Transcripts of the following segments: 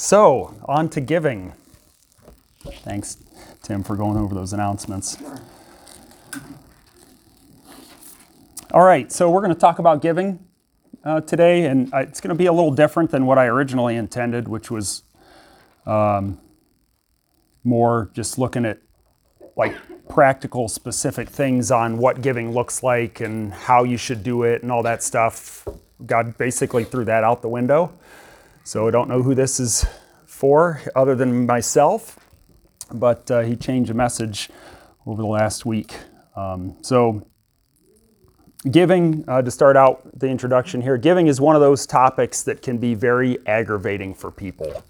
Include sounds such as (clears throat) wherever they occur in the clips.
So, on to giving. Thanks, Tim, for going over those announcements. All right, so we're going to talk about giving uh, today, and it's going to be a little different than what I originally intended, which was um, more just looking at like practical, specific things on what giving looks like and how you should do it and all that stuff. God basically threw that out the window. So I don't know who this is for other than myself, but uh, he changed a message over the last week. Um, so, giving, uh, to start out the introduction here, giving is one of those topics that can be very aggravating for people.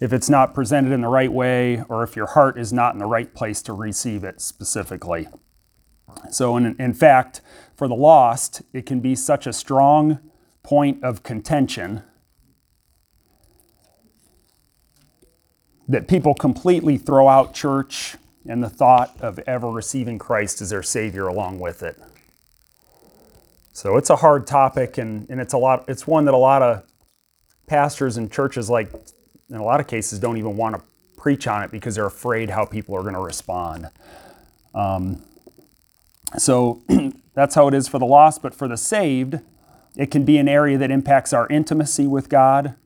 If it's not presented in the right way, or if your heart is not in the right place to receive it specifically. So, in, in fact, for the lost, it can be such a strong point of contention that people completely throw out church and the thought of ever receiving Christ as their Savior along with it. So it's a hard topic, and, and it's a lot. It's one that a lot of pastors and churches, like in a lot of cases, don't even want to preach on it because they're afraid how people are going to respond. Um, so (clears throat) that's how it is for the lost, but for the saved, it can be an area that impacts our intimacy with God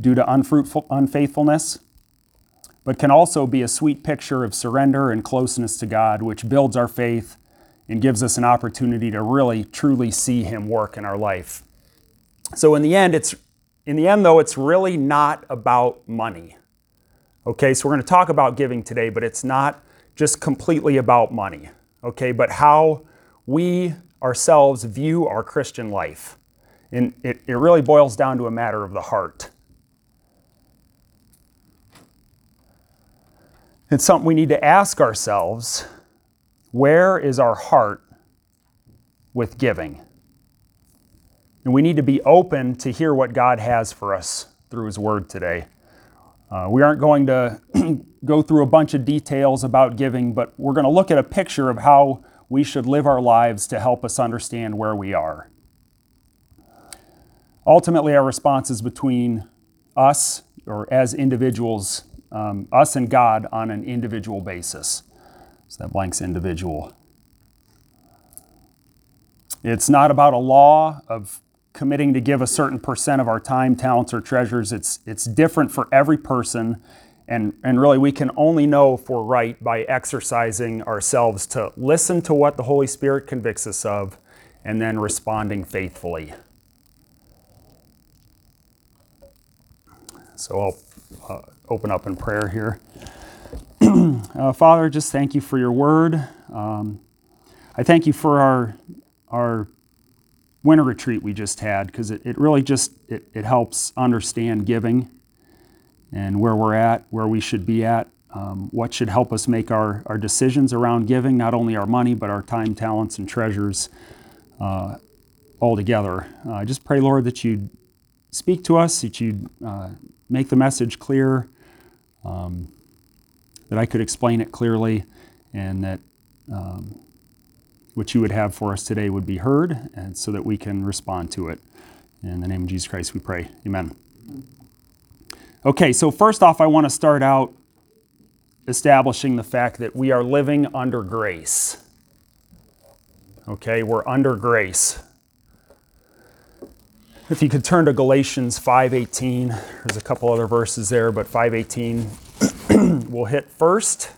due to unfruitful unfaithfulness, but can also be a sweet picture of surrender and closeness to God, which builds our faith and gives us an opportunity to really truly see Him work in our life. So in the end, it's in the end though, it's really not about money. Okay, so we're going to talk about giving today, but it's not just completely about money. Okay, but how we ourselves view our Christian life. And it, it really boils down to a matter of the heart. It's something we need to ask ourselves where is our heart with giving? And we need to be open to hear what God has for us through His Word today. Uh, we aren't going to (clears throat) go through a bunch of details about giving, but we're going to look at a picture of how we should live our lives to help us understand where we are. Ultimately, our response is between us or as individuals um, us and God on an individual basis. So that blank's individual. It's not about a law of committing to give a certain percent of our time, talents, or treasures. It's, it's different for every person. And, and really, we can only know if we're right by exercising ourselves to listen to what the Holy Spirit convicts us of and then responding faithfully. So I'll uh, open up in prayer here. (clears throat) uh, Father, just thank you for your word. Um, I thank you for our our winter retreat we just had because it, it really just it, it helps understand giving and where we're at, where we should be at, um, what should help us make our, our decisions around giving, not only our money, but our time, talents, and treasures uh, all together. Uh, I just pray, Lord, that you'd speak to us, that you'd uh, make the message clear, um, that I could explain it clearly, and that um, what you would have for us today would be heard, and so that we can respond to it. In the name of Jesus Christ, we pray. Amen. Okay, so first off, I want to start out establishing the fact that we are living under grace. Okay, we're under grace. If you could turn to Galatians 5:18, there's a couple other verses there, but 5:18 (clears throat) we'll hit first.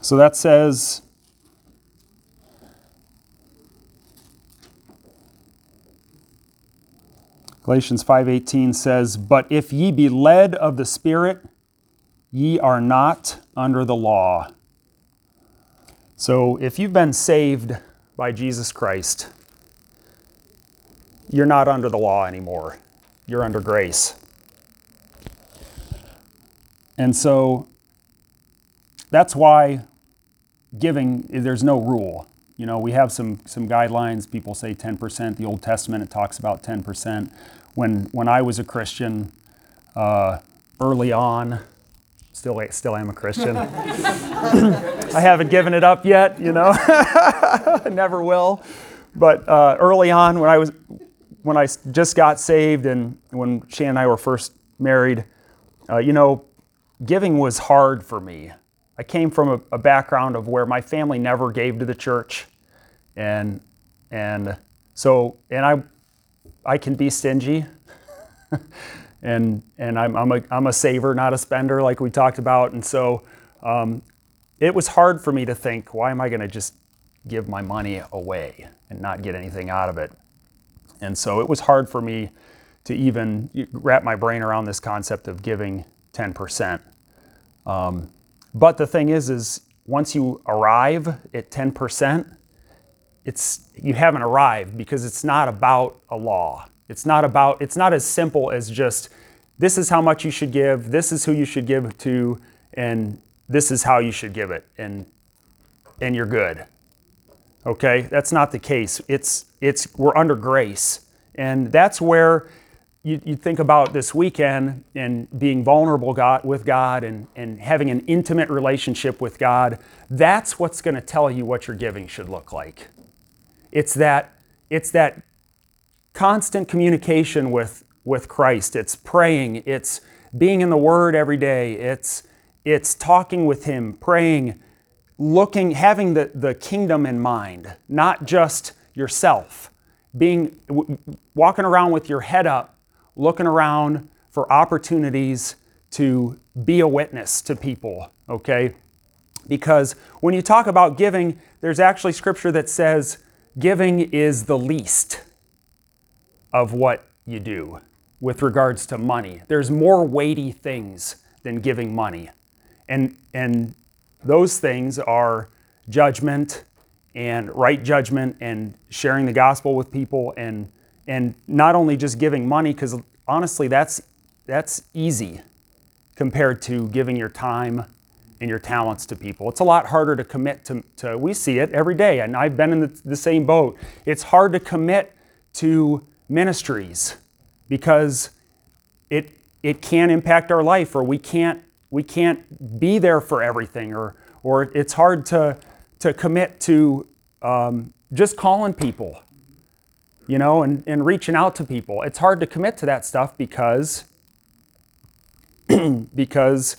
So that says Galatians 5:18 says, "But if ye be led of the Spirit, Ye are not under the law. So if you've been saved by Jesus Christ, you're not under the law anymore. You're under grace. And so that's why giving, there's no rule. You know, we have some, some guidelines. People say 10%. The Old Testament, it talks about 10%. When, when I was a Christian, uh, early on, still still am a Christian. (laughs) I haven't given it up yet, you know. (laughs) Never will. But uh, early on, when I was when I just got saved and when Shan and I were first married, uh, you know, giving was hard for me. I came from a, a, background of where my family never gave to the church, and and so and I I can be stingy. (laughs) and and I'm, I'm, a, I'm a saver, not a spender, like we talked about. And so um, it was hard for me to think, why am I going to just give my money away and not get anything out of it? And so it was hard for me to even wrap my brain around this concept of giving 10%. Um, but the thing is, is once you arrive at 10%, it's you haven't arrived because it's not about a law. It's not about, it's not as simple as just this is how much you should give, this is who you should give to, and this is how you should give it, and and you're good. Okay? That's not the case. It's it's we're under grace. And that's where you, you think about this weekend and being vulnerable God, with God and, and having an intimate relationship with God. That's what's going to tell you what your giving should look like. It's that, it's that constant communication with, with Christ. It's praying. It's being in the Word every day. It's, it's talking with Him, praying, looking, having the, the kingdom in mind, not just yourself. Being, walking around with your head up, looking around for opportunities to be a witness to people, okay? Because when you talk about giving, there's actually scripture that says giving is the least of what you do with regards to money. There's more weighty things than giving money. And, and those things are judgment and right judgment and sharing the gospel with people and, and not only just giving money, because honestly, that's, that's easy compared to giving your time and your talents to people. It's a lot harder to commit to, to we see it every day, and I've been in the, the same boat. It's hard to commit to ministries because it, it can impact our life or we can't, we can't be there for everything or, or it's hard to, to commit to um, just calling people, you know, and, and reaching out to people. It's hard to commit to that stuff because, (clears throat) because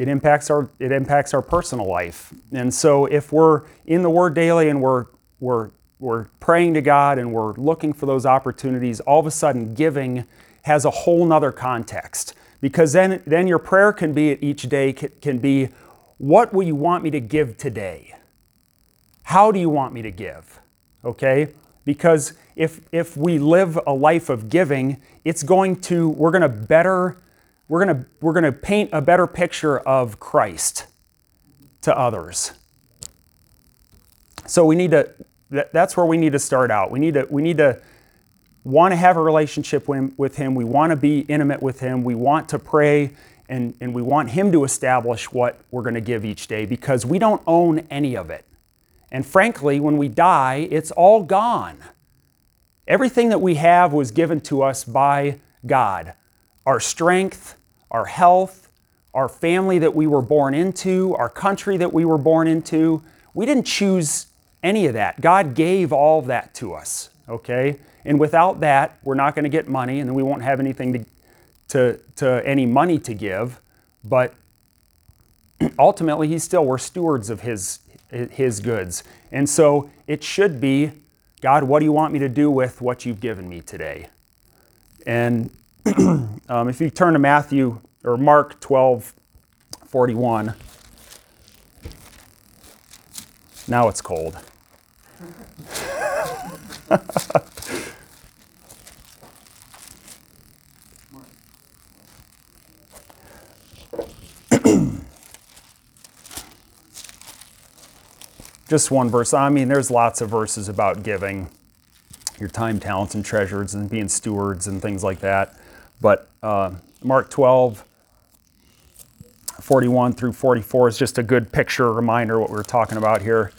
it impacts our it impacts our personal life. And so if we're in the Word daily and we're we're we're praying to God and we're looking for those opportunities, all of a sudden giving has a whole nother context. Because then, then your prayer can be each day can be, what will you want me to give today? How do you want me to give? Okay? Because if, if we live a life of giving, it's going to, we're going to better, we're going to, we're going to paint a better picture of Christ to others. So we need to that's where we need to start out. We need to, we need to want to have a relationship with Him. We want to be intimate with Him. We want to pray and, and we want Him to establish what we're going to give each day because we don't own any of it. And frankly, when we die, it's all gone. Everything that we have was given to us by God our strength, our health, our family that we were born into, our country that we were born into. We didn't choose any of that. God gave all that to us, okay? And without that, we're not going to get money, and then we won't have anything to, to, to any money to give. But (clears throat) ultimately, He's still, we're stewards of His, His goods. And so it should be, God, what do you want me to do with what you've given me today? And (clears throat) um, if you turn to Matthew or Mark 12, 41, now it's cold. Just one verse. I mean, there's lots of verses about giving your time, talents, and treasures and being stewards and things like that. But uh, Mark 12, 41 through 44 is just a good picture, reminder what we are talking about here.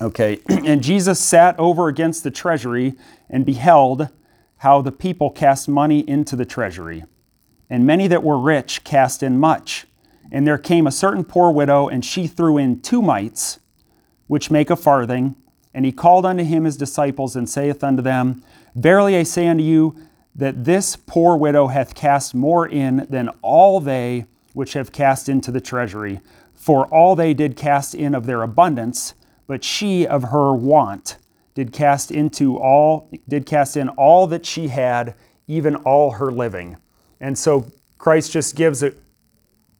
Okay, (clears throat) and Jesus sat over against the treasury and beheld how the people cast money into the treasury. And many that were rich cast in much. And there came a certain poor widow, and she threw in two mites, which make a farthing. And he called unto him his disciples, and saith unto them, Verily I say unto you, that this poor widow hath cast more in than all they which have cast into the treasury. For all they did cast in of their abundance, but she of her want did cast into all did cast in all that she had, even all her living. And so Christ just gives it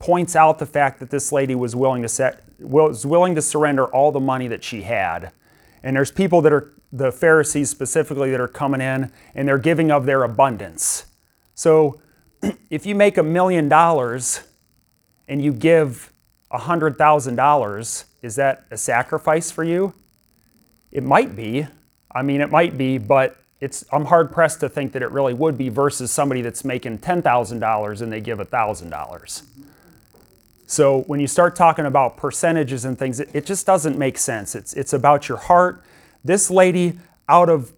points out the fact that this lady was willing to set was willing to surrender all the money that she had. And there's people that are the Pharisees specifically that are coming in and they're giving of their abundance. So (clears throat) if you make a million dollars and you give a $100,000, is that a sacrifice for you? It might be. I mean, it might be, but it's, I'm hard pressed to think that it really would be versus somebody that's making $10,000 and they give $1,000. So when you start talking about percentages and things, it, it, just doesn't make sense. It's, it's about your heart. This lady, out of,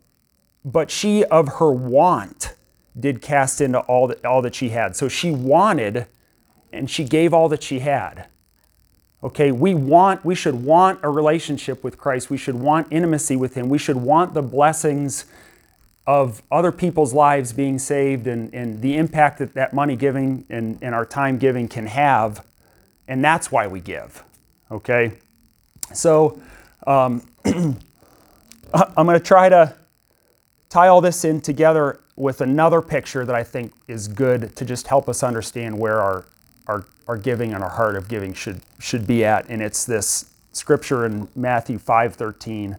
but she of her want did cast into all that, all that she had. So she wanted and she gave all that she had. Okay, we want, we should want a relationship with Christ. We should want intimacy with Him. We should want the blessings of other people's lives being saved and, and the impact that that money giving and, and our time giving can have. And that's why we give. Okay? So um, (clears throat) I'm going to try to tie all this in together with another picture that I think is good to just help us understand where our, our, our giving and our heart of giving should, should be at. And it's this scripture in Matthew 5:13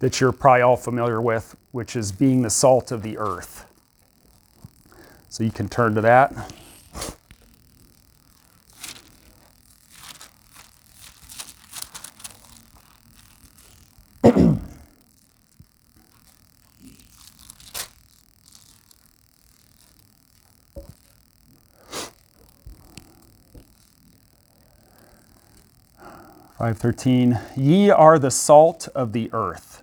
that you're probably all familiar with, which is being the salt of the earth. So you can turn to that. Five thirteen. Ye are the salt of the earth.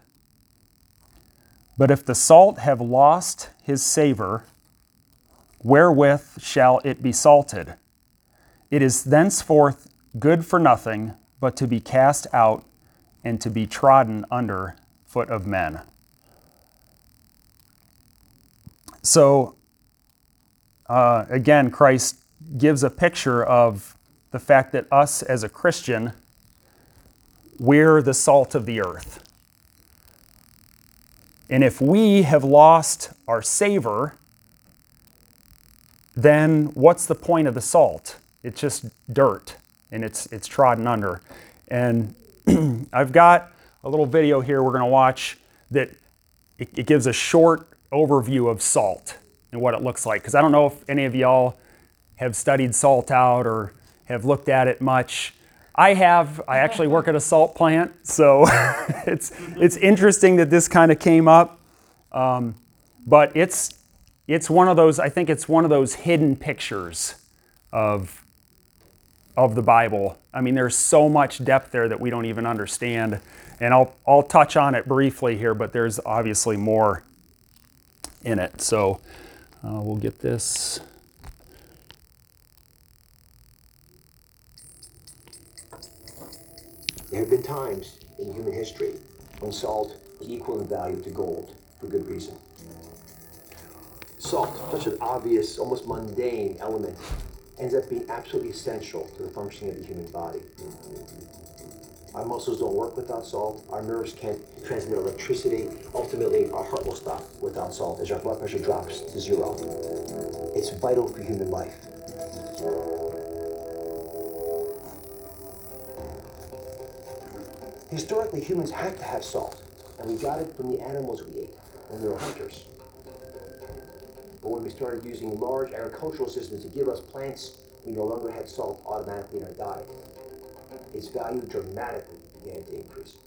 But if the salt have lost his savor, wherewith shall it be salted? It is thenceforth good for nothing, but to be cast out and to be trodden under foot of men. So, uh, again, Christ gives a picture of the fact that us as a Christian, we're the salt of the earth. And if we have lost our savor, then what's the point of the salt? It's just dirt and it's, it's trodden under. And (clears throat) I've got a little video here we're going to watch that it, it, gives a short overview of salt and what it looks like. Because I don't know if any of y'all have studied salt out or have looked at it much. I have. I actually work at a salt plant, so (laughs) it's it's interesting that this kind of came up. Um, but it's it's one of those. I think it's one of those hidden pictures of of the Bible. I mean, there's so much depth there that we don't even understand. And I'll I'll touch on it briefly here, but there's obviously more in it. So uh, we'll get this. There have been times in human history when salt was equal in value to gold for good reason. Salt, such an obvious, almost mundane element, ends up being absolutely essential to the functioning of the human body. Our muscles don't work without salt. Our nerves can't transmit electricity. Ultimately, our heart will stop without salt as our blood pressure drops to zero. It's vital for human life. Historically, humans had to have salt, and we got it from the animals we ate when we were hunters. But when we started using large agricultural systems to give us plants, we no longer had salt automatically in our diet. Its value dramatically began to increase.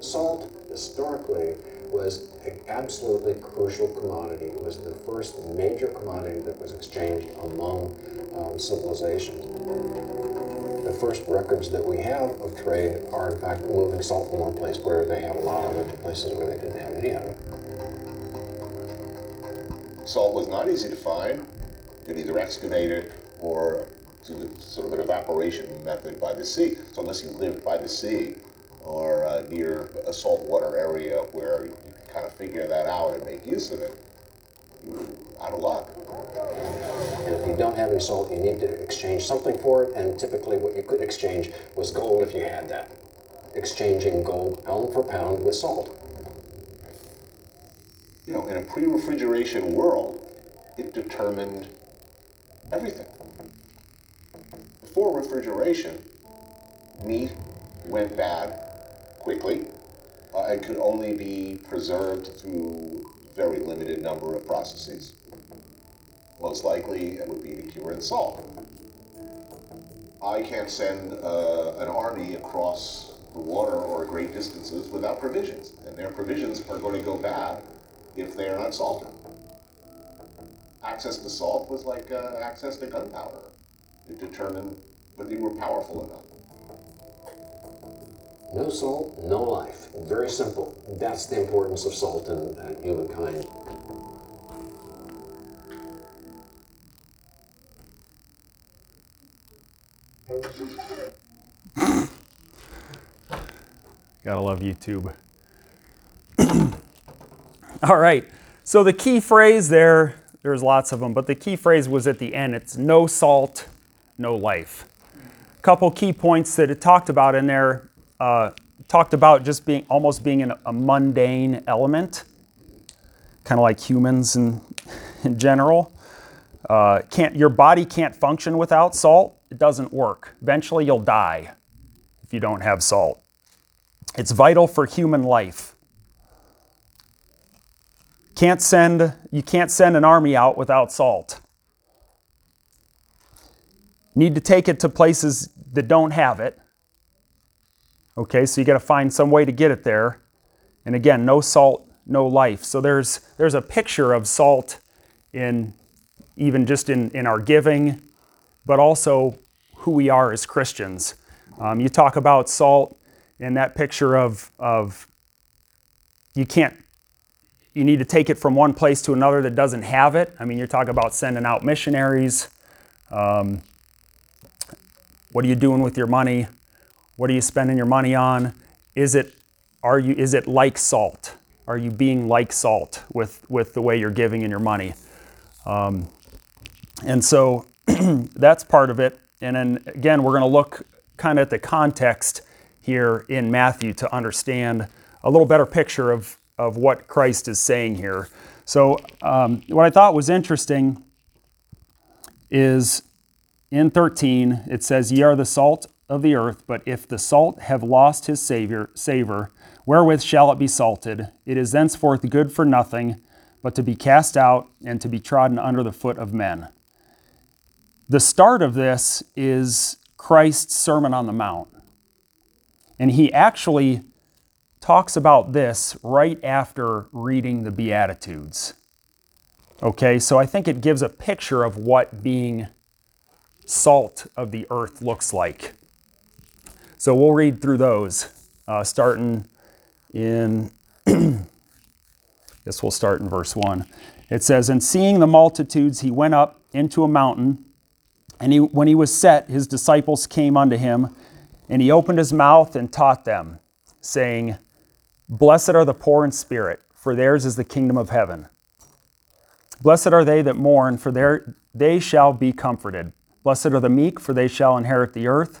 Salt, historically, was an absolutely crucial commodity. It was the first major commodity that was exchanged among um, civilizations the first records that we have of trade are in fact moving salt from one place where they have a lot of it to places where they didn't have any of it. salt was not easy to find. You could either excavate it or do sort of an evaporation method by the sea. So unless you lived by the sea or uh, near a saltwater area where you can kind of figure that out and make use of it, out of luck. And if you don't have any salt, you need to exchange something for it, and typically what you could exchange was gold if you had that. Exchanging gold pound for pound with salt. You know, in a pre-refrigeration world, it determined everything. Before refrigeration, meat went bad quickly. Uh, it could only be preserved through very limited number of processes. Most likely, it would be the cure in salt. I can't send uh, an army across the water or great distances without provisions, and their provisions are going to go bad if they are not salted. Access to salt was like uh, access to gunpowder. It determined whether you were powerful enough. No salt, no life. Very simple. That's the importance of salt in, in humankind. (coughs) Gotta love YouTube. (coughs) All right. So the key phrase there, there's lots of them, but the key phrase was at the end. It's no salt, no life. A couple key points that it talked about in there. Uh, talked about just being almost being an, a mundane element, kind of like humans in, (laughs) in general. Uh, can't your body can't function without salt? It doesn't work. Eventually, you'll die if you don't have salt. It's vital for human life. Can't send, you can't send an army out without salt. Need to take it to places that don't have it. Okay, so you got to find some way to get it there. And again, no salt, no life. So there's there's a picture of salt in even just in, in our giving, but also who we are as Christians. Um, you talk about salt in that picture of, of you can't you need to take it from one place to another that doesn't have it. I mean, you're talking about sending out missionaries. Um, what are you doing with your money? What are you spending your money on? Is it are you is it like salt? Are you being like salt with with the way you're giving in your money? Um, and so (clears throat) that's part of it. And then again, we're going to look kind of at the context here in Matthew to understand a little better picture of, of what Christ is saying here. So, um, what I thought was interesting is in 13, it says, Ye are the salt of the earth, but if the salt have lost his savor, wherewith shall it be salted? It is thenceforth good for nothing, but to be cast out and to be trodden under the foot of men. The start of this is Christ's Sermon on the Mount. And he actually talks about this right after reading the Beatitudes. Okay, so I think it gives a picture of what being salt of the earth looks like. So we'll read through those, uh, starting in, I (clears throat) guess we'll start in verse 1. It says, And seeing the multitudes, he went up into a mountain, and he, when he was set, his disciples came unto him, and he opened his mouth and taught them, saying, Blessed are the poor in spirit, for theirs is the kingdom of heaven. Blessed are they that mourn, for their, they shall be comforted. Blessed are the meek, for they shall inherit the earth.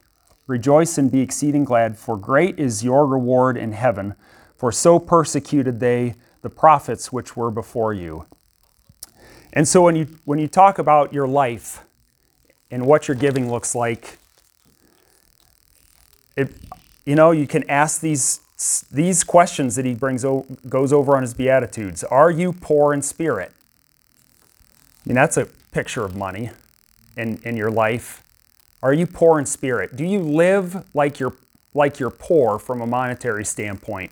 Rejoice and be exceeding glad, for great is your reward in heaven, for so persecuted they the prophets which were before you. And so when you when you talk about your life and what your giving looks like, it you know, you can ask these these questions that he brings goes over on his beatitudes. Are you poor in spirit? I mean, that's a picture of money in, in your life. Are you poor in spirit? Do you live like you're like you're poor from a monetary standpoint?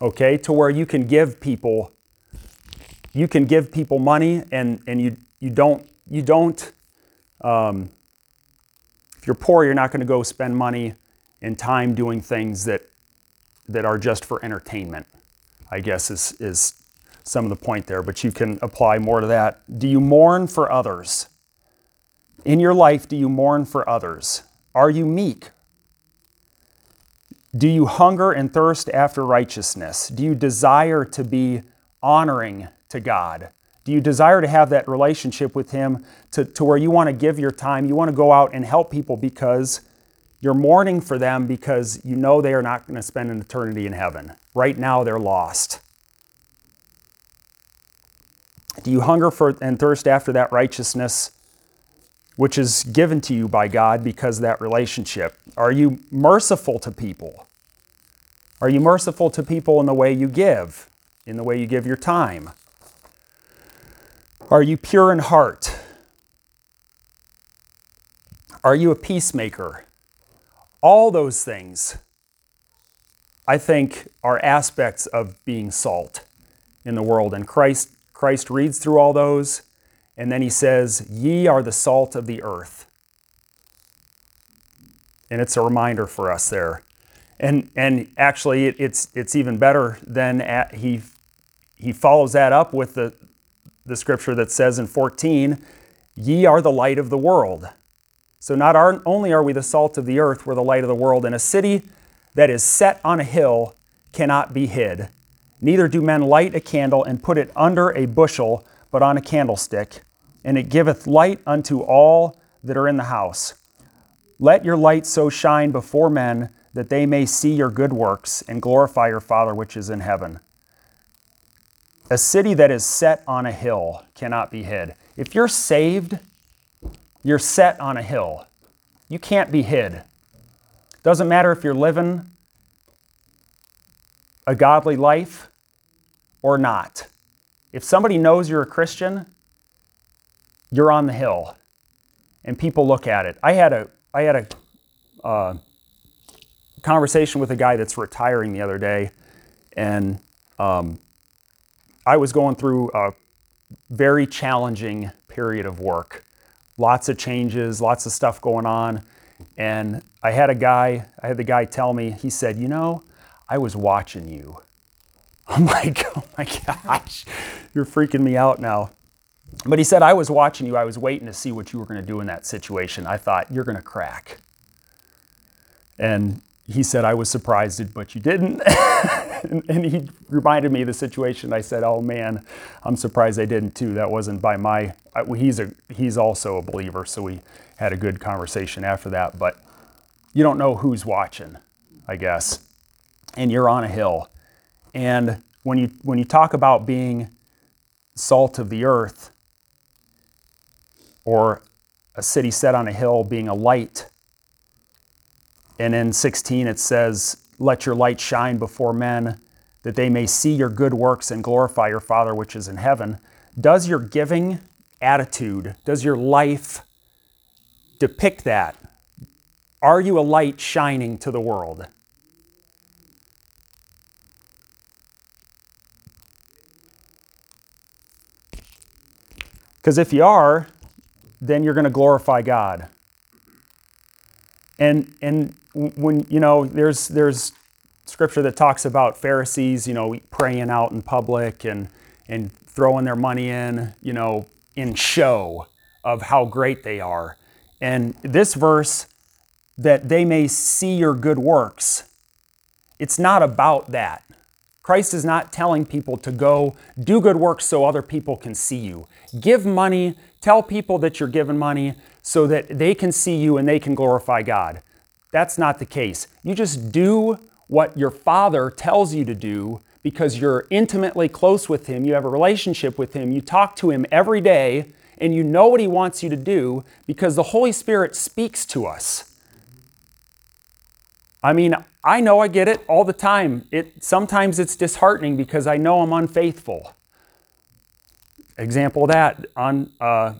Okay, to where you can give people you can give people money and, and you you don't you don't um, if you're poor, you're not going to go spend money and time doing things that that are just for entertainment. I guess is is some of the point there, but you can apply more to that. Do you mourn for others? In your life, do you mourn for others? Are you meek? Do you hunger and thirst after righteousness? Do you desire to be honoring to God? Do you desire to have that relationship with Him to, to where you want to give your time? You want to go out and help people because you're mourning for them because you know they are not going to spend an eternity in heaven. Right now, they're lost. Do you hunger for and thirst after that righteousness which is given to you by God because that relationship? Are you merciful to people? Are you merciful to people in the way you give, in the way you give your time? Are you pure in heart? Are you a peacemaker? All those things, I think, are aspects of being salt in the world. And Christ, Christ reads through all those, and then he says, Ye are the salt of the earth. And it's a reminder for us there. And, and actually, it, it's, it's even better than at, he, he follows that up with the, the scripture that says in 14, Ye are the light of the world. So, not our, only are we the salt of the earth, we're the light of the world. And a city that is set on a hill cannot be hid. Neither do men light a candle and put it under a bushel, but on a candlestick, and it giveth light unto all that are in the house. Let your light so shine before men that they may see your good works and glorify your Father which is in heaven. A city that is set on a hill cannot be hid. If you're saved, you're set on a hill. You can't be hid. Doesn't matter if you're living a godly life or not. If somebody knows you're a Christian, you're on the hill and people look at it. I had a I had a uh, conversation with a guy that's retiring the other day, and um, I was going through a very challenging period of work. Lots of changes, lots of stuff going on. And I had a guy, I had the guy tell me, he said, You know, I was watching you. (laughs) I'm like, Oh my gosh, you're freaking me out now. But he said, I was watching you. I was waiting to see what you were going to do in that situation. I thought, You're going to crack. And he said, I was surprised, but you didn't. (laughs) and, and, he reminded me of the situation. I said, Oh man, I'm surprised I didn't too. That wasn't by my, he's, a, he's also a believer, so we had a good conversation after that. But you don't know who's watching, I guess. And you're on a hill. And when you, when you talk about being salt of the earth, or a city set on a hill being a light. And in 16 it says, Let your light shine before men, that they may see your good works and glorify your Father which is in heaven. Does your giving attitude, does your life depict that? Are you a light shining to the world? Because if you are, then you're going to glorify God. And and when you know there's there's scripture that talks about Pharisees, you know, praying out in public and and throwing their money in, you know, in show of how great they are. And this verse that they may see your good works. It's not about that. Christ is not telling people to go do good works so other people can see you. Give money Tell people that you're giving money so that they can see you and they can glorify God. That's not the case. You just do what your Father tells you to do because you're intimately close with Him, you have a relationship with Him, you talk to Him every day, and you know what He wants you to do because the Holy Spirit speaks to us. I mean, I know I get it all the time. It sometimes it's disheartening because I know I'm unfaithful example of that on uh,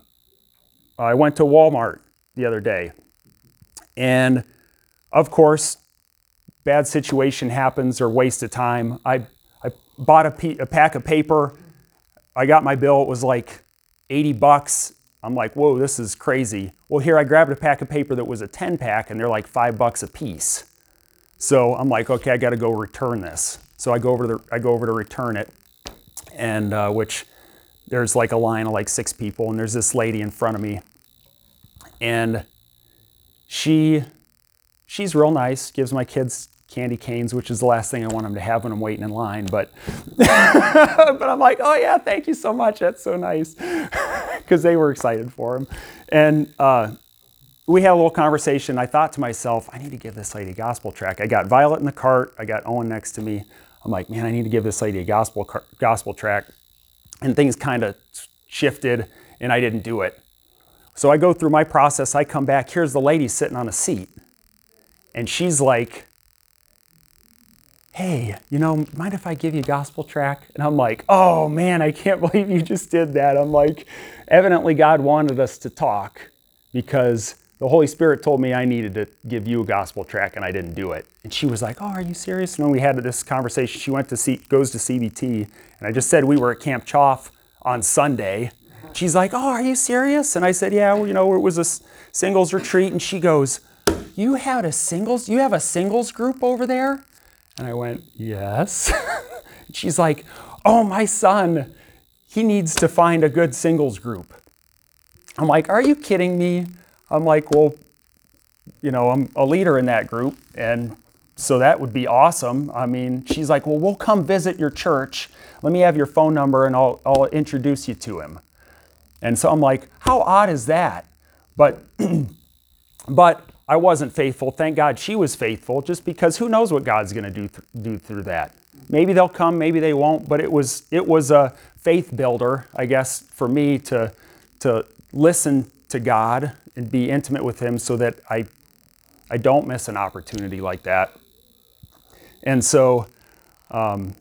I went to Walmart the other day, and of course, bad situation happens or waste of time. I I bought a, a pack of paper. I got my bill. It was like 80 bucks. I'm like, whoa, this is crazy. Well, here I grabbed a pack of paper that was a 10 pack, and they're like five bucks a piece. So I'm like, okay, I got to go return this. So I go over to the, I go over to return it, and uh, which there's like a line of like six people, and there's this lady in front of me, and she she's real nice, gives my kids candy canes, which is the last thing I want them to have when I'm waiting in line. But (laughs) but I'm like, oh yeah, thank you so much. That's so nice, (laughs) because they were excited for him, and. Uh, we had a little conversation. I thought to myself, I need to give this lady a gospel track. I got Violet in the cart. I got Owen next to me. I'm like, man, I need to give this lady a gospel gospel track. And things kind of shifted, and I didn't do it. So I go through my process. I come back. Here's the lady sitting on a seat, and she's like, hey, you know, mind if I give you a gospel track? And I'm like, oh man, I can't (laughs) believe you just did that. I'm like, evidently God wanted us to talk because the Holy Spirit told me I needed to give you a gospel track and I didn't do it. And she was like, oh, are you serious? And when we had this conversation, she went to see, goes to CBT, and I just said we were at Camp Choff on Sunday. She's like, oh, are you serious? And I said, yeah, well, you know, it was a singles retreat. And she goes, you had a singles, you have a singles group over there? And I went, Yes. (laughs) She's like, Oh, my son, he needs to find a good singles group. I'm like, Are you kidding me? I'm like, Well, you know, I'm a leader in that group. And so that would be awesome. I mean, she's like, Well, we'll come visit your church. Let me have your phone number and I'll, I'll introduce you to him. And so I'm like, How odd is that? But (clears throat) but I wasn't faithful. Thank God she was faithful, just because who knows what God's going to do th- do through that. Maybe they'll come, maybe they won't. But it was it was a faith builder, I guess, for me to to listen to God and be intimate with Him, so that I I don't miss an opportunity like that. And so. Um,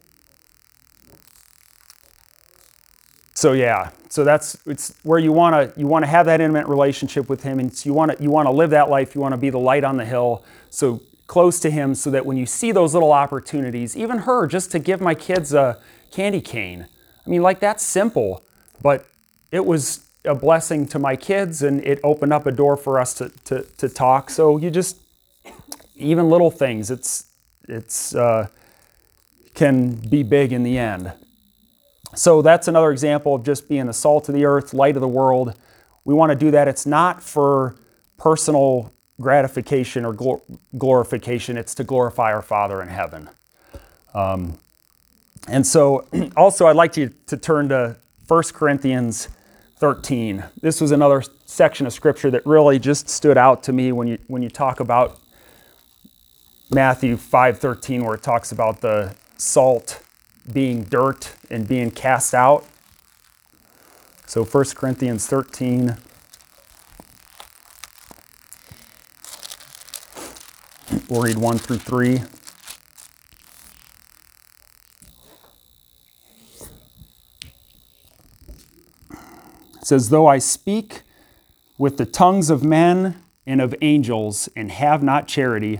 so yeah. So that's it's where you want to you want to have that intimate relationship with him and so you want to you want to live that life. You want to be the light on the hill. So close to him so that when you see those little opportunities even her just to give my kids a candy cane. I mean like that's simple but it was a blessing to my kids and it opened up a door for us to to, to talk. So you just even little things it's it's uh, can be big in the end so that's another example of just being the salt of the earth, light of the world. We want to do that. It's not for personal gratification or glor- glorification, it's to glorify our Father in heaven. Um, and so, (clears throat) also, I'd like you to turn to 1 Corinthians 13. This was another section of scripture that really just stood out to me when you, when you talk about Matthew 5:13 where it talks about the salt being dirt and being cast out. So 1 Corinthians 13. We'll read 1 through 3. It says, Though I speak with the tongues of men and of angels and have not charity,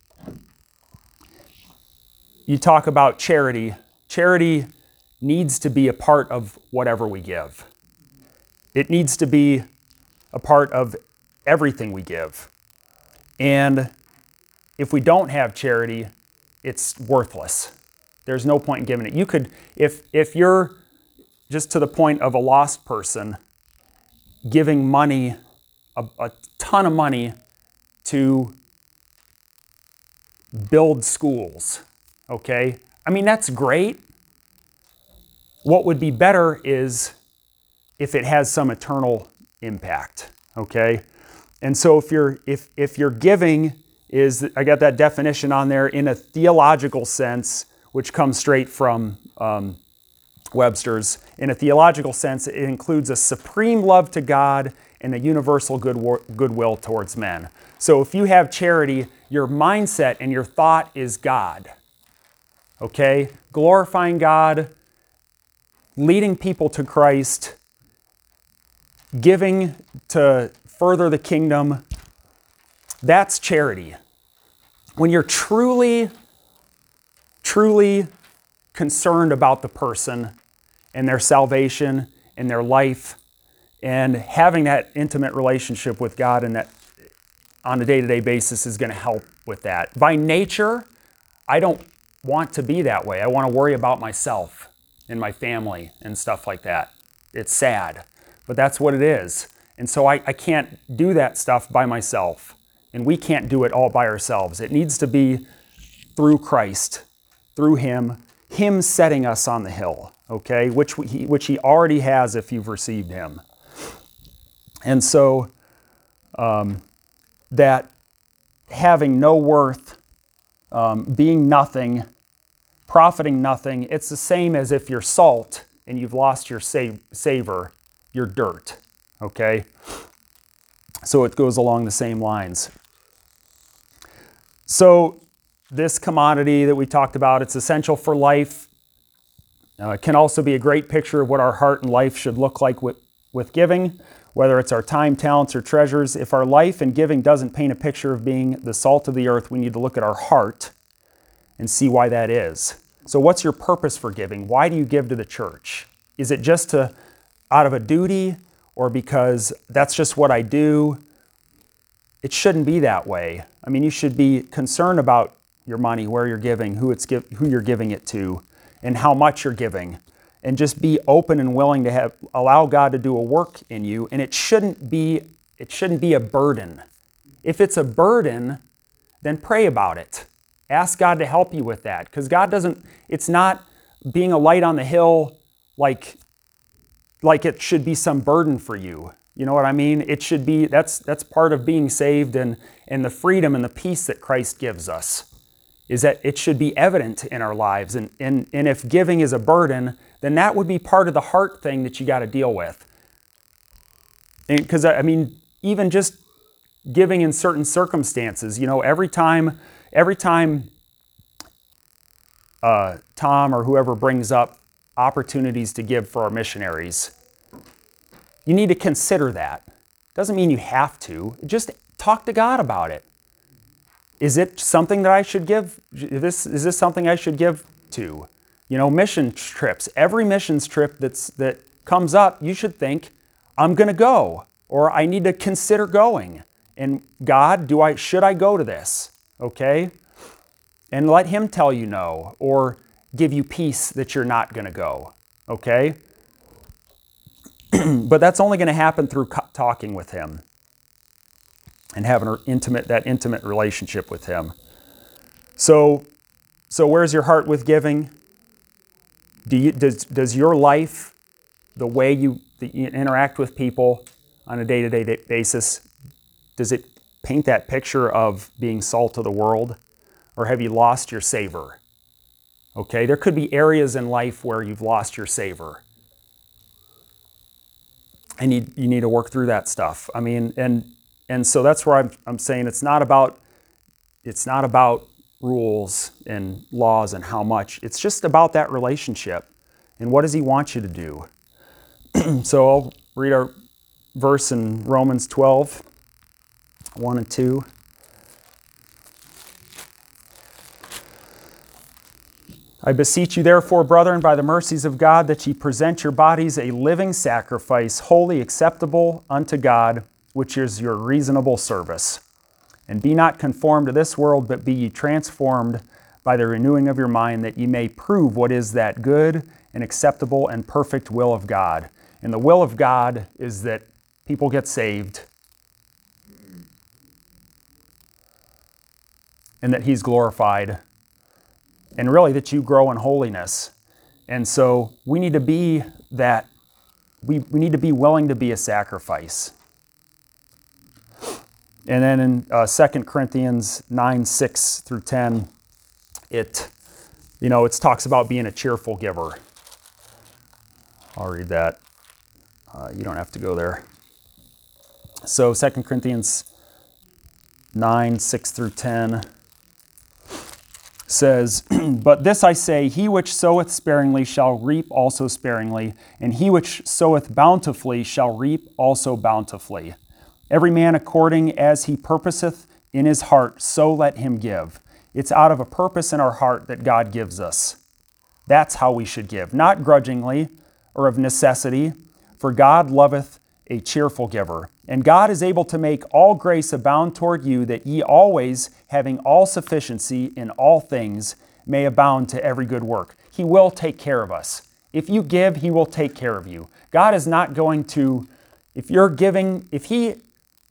you talk about charity. Charity needs to be a part of whatever we give. It needs to be a part of everything we give. And if we don't have charity, it's worthless. There's no point in giving it. You could, if if you're just to the point of a lost person, giving money, a, a ton of money to build schools, okay? I mean, that's great. What would be better is if it has some eternal impact. Okay? And so if you're if if your giving is I got that definition on there in a theological sense, which comes straight from um, Webster's. In a theological sense, it includes a supreme love to God and a universal good goodwill towards men. So if you have charity, your mindset and your thought is God. Okay? Glorifying God, leading people to Christ, giving to further the kingdom. That's charity. When you're truly, truly concerned about the person and their salvation and their life and having that intimate relationship with God and that on a day-to-day basis is going to help with that. By nature, I don't want to be that way. I want to worry about myself and my family and stuff like that. It's sad, but that's what it is. And so I, I can't do that stuff by myself. And we can't do it all by ourselves. It needs to be through Christ, through Him, Him setting us on the hill, okay, which, he, which He already has if you've received Him. And so um, that having no worth, um, being nothing, profiting nothing, it's the same as if you're salt and you've lost your savor, you're dirt. Okay? So it goes along the same lines. So this commodity that we talked about, it's essential for life. Uh, can also be a great picture of what our heart and life should look like with, with giving whether it's our time, talents, or treasures, if our life and giving doesn't paint a picture of being the salt of the earth, we need to look at our heart and see why that is. So, what's your purpose for giving? Why do you give to the church? Is it just to out of a duty or because that's just what I do? It shouldn't be that way. I mean, you should be concerned about your money, where you're giving, who it's give, who you're giving it to, and how much you're giving and just be open and willing to have allow God to do a work in you and it shouldn't be it shouldn't be a burden. If it's a burden, then pray about it. Ask God to help you with that because God doesn't it's not being a light on the hill like like it should be some burden for you. You know what I mean? It should be that's that's part of being saved and and the freedom and the peace that Christ gives us is that it should be evident in our lives. And, and, and if giving is a burden, then that would be part of the heart thing that you got to deal with. Because, I mean, even just giving in certain circumstances, you know, every time, every time uh, Tom or whoever brings up opportunities to give for our missionaries, you need to consider that. Doesn't mean you have to. Just talk to God about it. Is it something that I should give? Is this, is this something I should give to? You know, mission trips. Every missions trip that's, that comes up, you should think, I'm going to go, or I need to consider going. And God, do I should I go to this? Okay? And let him tell you no, or give you peace that you're not going to go. Okay? (clears throat) but that's only going to happen through talking with him and having an intimate that intimate relationship with him. So so where's your heart with giving? Do you, does, does your life, the way you, you interact with people on a day-to-day basis, does it paint that picture of being salt of the world? Or have you lost your savor? Okay, there could be areas in life where you've lost your savor. And you, you need to work through that stuff. I mean, and and so that's where I'm, I'm saying it's not about it's not about rules and laws and how much. It's just about that relationship and what does he want you to do. (clears throat) so I'll read our verse in Romans 12, 1 and 2. I beseech you, therefore, brethren, by the mercies of God, that ye present your bodies a living sacrifice, holy acceptable unto God, which is your reasonable service. And be not conformed to this world, but be ye transformed by the renewing of your mind, that ye may prove what is that good and acceptable and perfect will of God. And the will of God is that people get saved and that He's glorified, and really that you grow in holiness. And so we need to be that we, we need to be willing to be a sacrifice. And then in uh, 2 Corinthians 9, 6 through 10, it, you know, it talks about being a cheerful giver. I'll read that. Uh, you don't have to go there. So 2 Corinthians 9, 6 through 10 says, (clears throat) But this I say, he which soweth sparingly shall reap also sparingly, and he which soweth bountifully shall reap also bountifully. Every man according as he purposeth in his heart, so let him give. It's out of a purpose in our heart that God gives us. That's how we should give, not grudgingly or of necessity, for God loveth a cheerful giver. And God is able to make all grace abound toward you, that ye always, having all sufficiency in all things, may abound to every good work. He will take care of us. If you give, He will take care of you. God is not going to, if you're giving, if He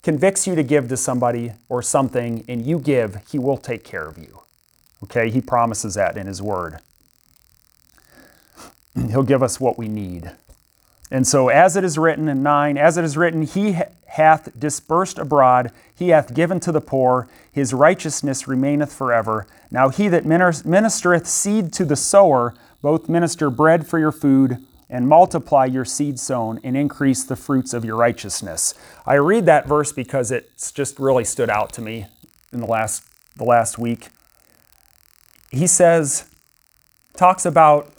convicts you to give to somebody or something and you give, He will take care of you. Okay? He promises that in His Word. (clears throat) He'll give us what we need. And so, as it is written in 9, as it is written, He hath dispersed abroad, He hath given to the poor, His righteousness remaineth forever. Now, He that ministereth seed to the sower, both minister bread for your food, and multiply your seed sown, and increase the fruits of your righteousness. I read that verse because it's just really stood out to me in the last, the last week. He says, talks about,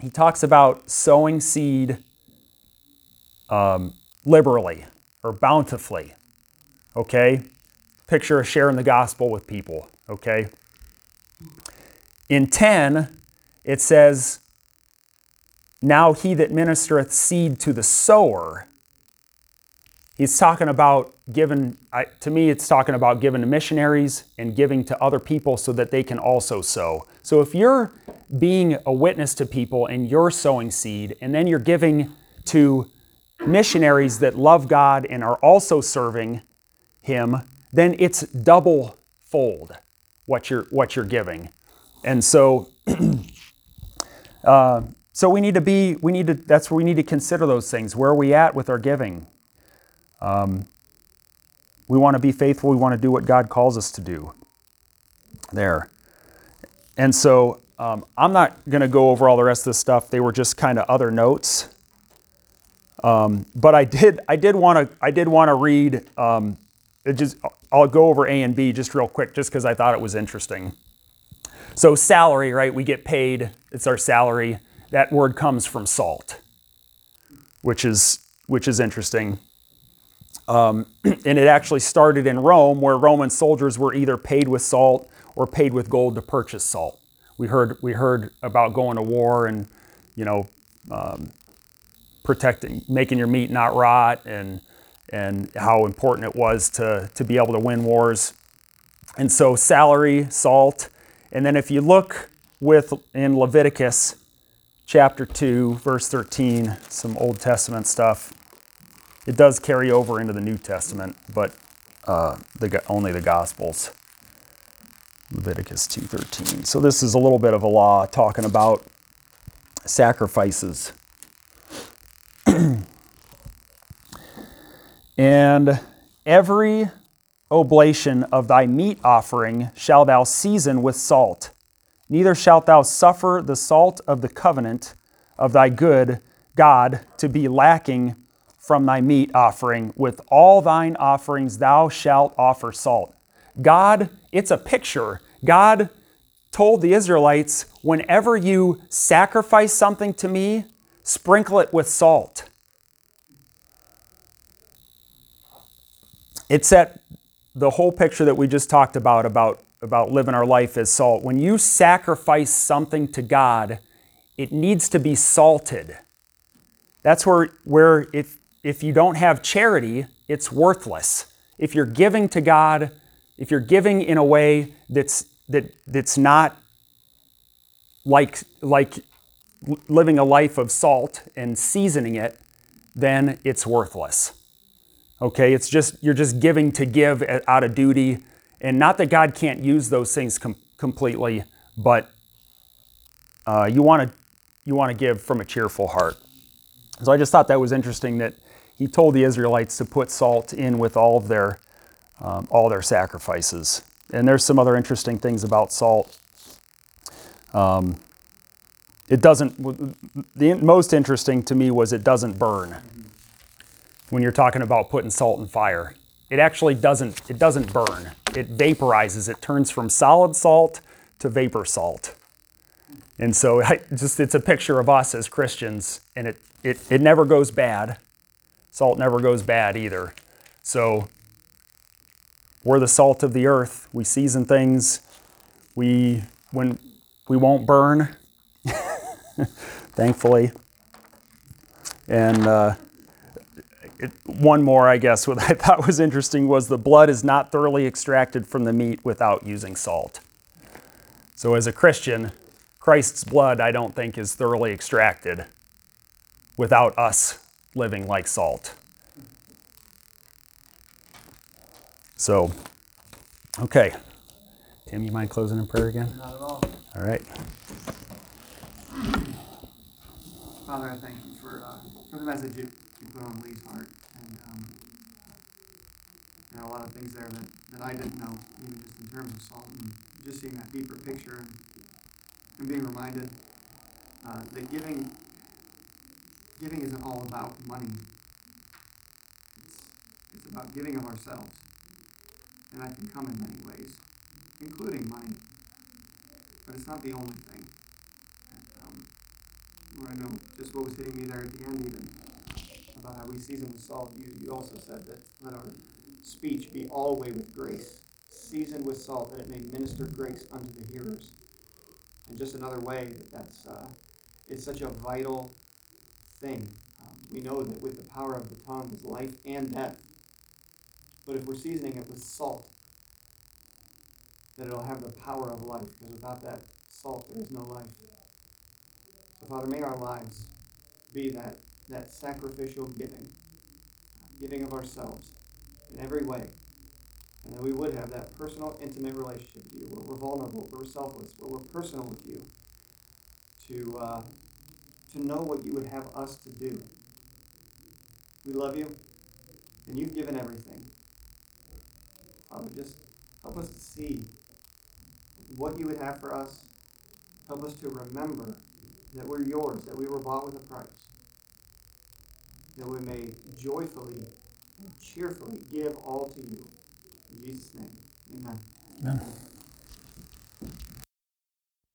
he talks about sowing seed um, liberally or bountifully. Okay? Picture of sharing the gospel with people. Okay? In 10, it says, Now he that ministereth seed to the sower. He's talking about giving, I, to me, it's talking about giving to missionaries and giving to other people so that they can also sow. So if you're being a witness to people and you're sowing seed and then you're giving to missionaries that love God and are also serving Him, then it's double fold what you're what you're giving, and so. (clears throat) uh, so we need to be we need to that's where we need to consider those things where are we at with our giving um, we want to be faithful we want to do what god calls us to do there and so um, i'm not going to go over all the rest of this stuff they were just kind of other notes um, but I did I did want to I did want to read um, just I'll go over A and B just real quick just because I thought it was interesting. So salary, right? We get paid. It's our salary. That word comes from salt, which is which is interesting. Um, (clears throat) and it actually started in Rome, where Roman soldiers were either paid with salt or paid with gold to purchase salt. We heard we heard about going to war and you know um, protecting, making your meat not rot, and and how important it was to to be able to win wars. And so salary, salt, and then if you look with in Leviticus chapter 2, verse 13, some Old Testament stuff. It does carry over into the New Testament, but uh, the, only the Gospels. Leviticus 2:13. So this is a little bit of a law talking about sacrifices. (clears throat) and every oblation of thy meat offering shall thou season with salt. Neither shalt thou suffer the salt of the covenant of thy good God to be lacking from thy meat offering. With all thine offerings thou shalt offer salt. God, it's a picture. God told the Israelites, whenever you sacrifice something to me, sprinkle it with salt. It's that the whole picture that we just talked about about about living our life as salt. When you sacrifice something to God, it needs to be salted. That's where where if if you don't have charity, it's worthless. If you're giving to God, if you're giving in a way that's that that's not like like living a life of salt and seasoning it, then it's worthless. Okay, it's just you're just giving to give out of duty, and not that God can't use those things com- completely, but uh, you want to you want to give from a cheerful heart. So I just thought that was interesting that he told the Israelites to put salt in with all of their um, all their sacrifices. And there's some other interesting things about salt. Um, it doesn't. The most interesting to me was it doesn't burn. When you're talking about putting salt in fire, it actually doesn't. It doesn't burn. It vaporizes. It turns from solid salt to vapor salt. And so (laughs) I just it's a picture of us as Christians, and it, it, it never goes bad. Salt never goes bad either. So we're the salt of the earth. We season things. We when we won't burn, (laughs) thankfully. And uh, it, one more, I guess, (laughs) what I thought was interesting was the blood is not thoroughly extracted from the meat without using salt. So as a Christian, Christ's blood, I don't think, is thoroughly extracted without us living like salt. So, okay. Tim, you mind closing in prayer again? Not at all. All right. Father, I thank you for, uh, for the message you, put on Lee's heart. And, um, there are a lot of things there that, that I didn't know, even just in terms of salt and just seeing that deeper picture and, and being reminded uh, that giving giving isn't all about money. It's, it's about giving of ourselves. And that can come in many ways, including money. But it's not the only thing. And, um, I know just what was hitting me there at the end, even we season with salt. You, you also said that let our speech be always with grace, seasoned with salt, that it may minister grace unto the hearers. And just another way that that's uh, it's such a vital thing. Um, we know that with the power of the tongue is life and death. But if we're seasoning it with salt, that it'll have the power of life, because without that salt, there is no life. So, Father, may our lives be that, that sacrificial giving, giving of ourselves in every way. And that we would have that personal, intimate relationship with you, where we're vulnerable, where we're selfless, where we're personal with you, to, uh, to know what you would have us to do. We love you, and you've given everything. Father, just help us to see what you would have for us. Help us to remember that we're yours, that we were bought with a price. That we may joyfully cheerfully give all to you. In Jesus' name, amen. Amen.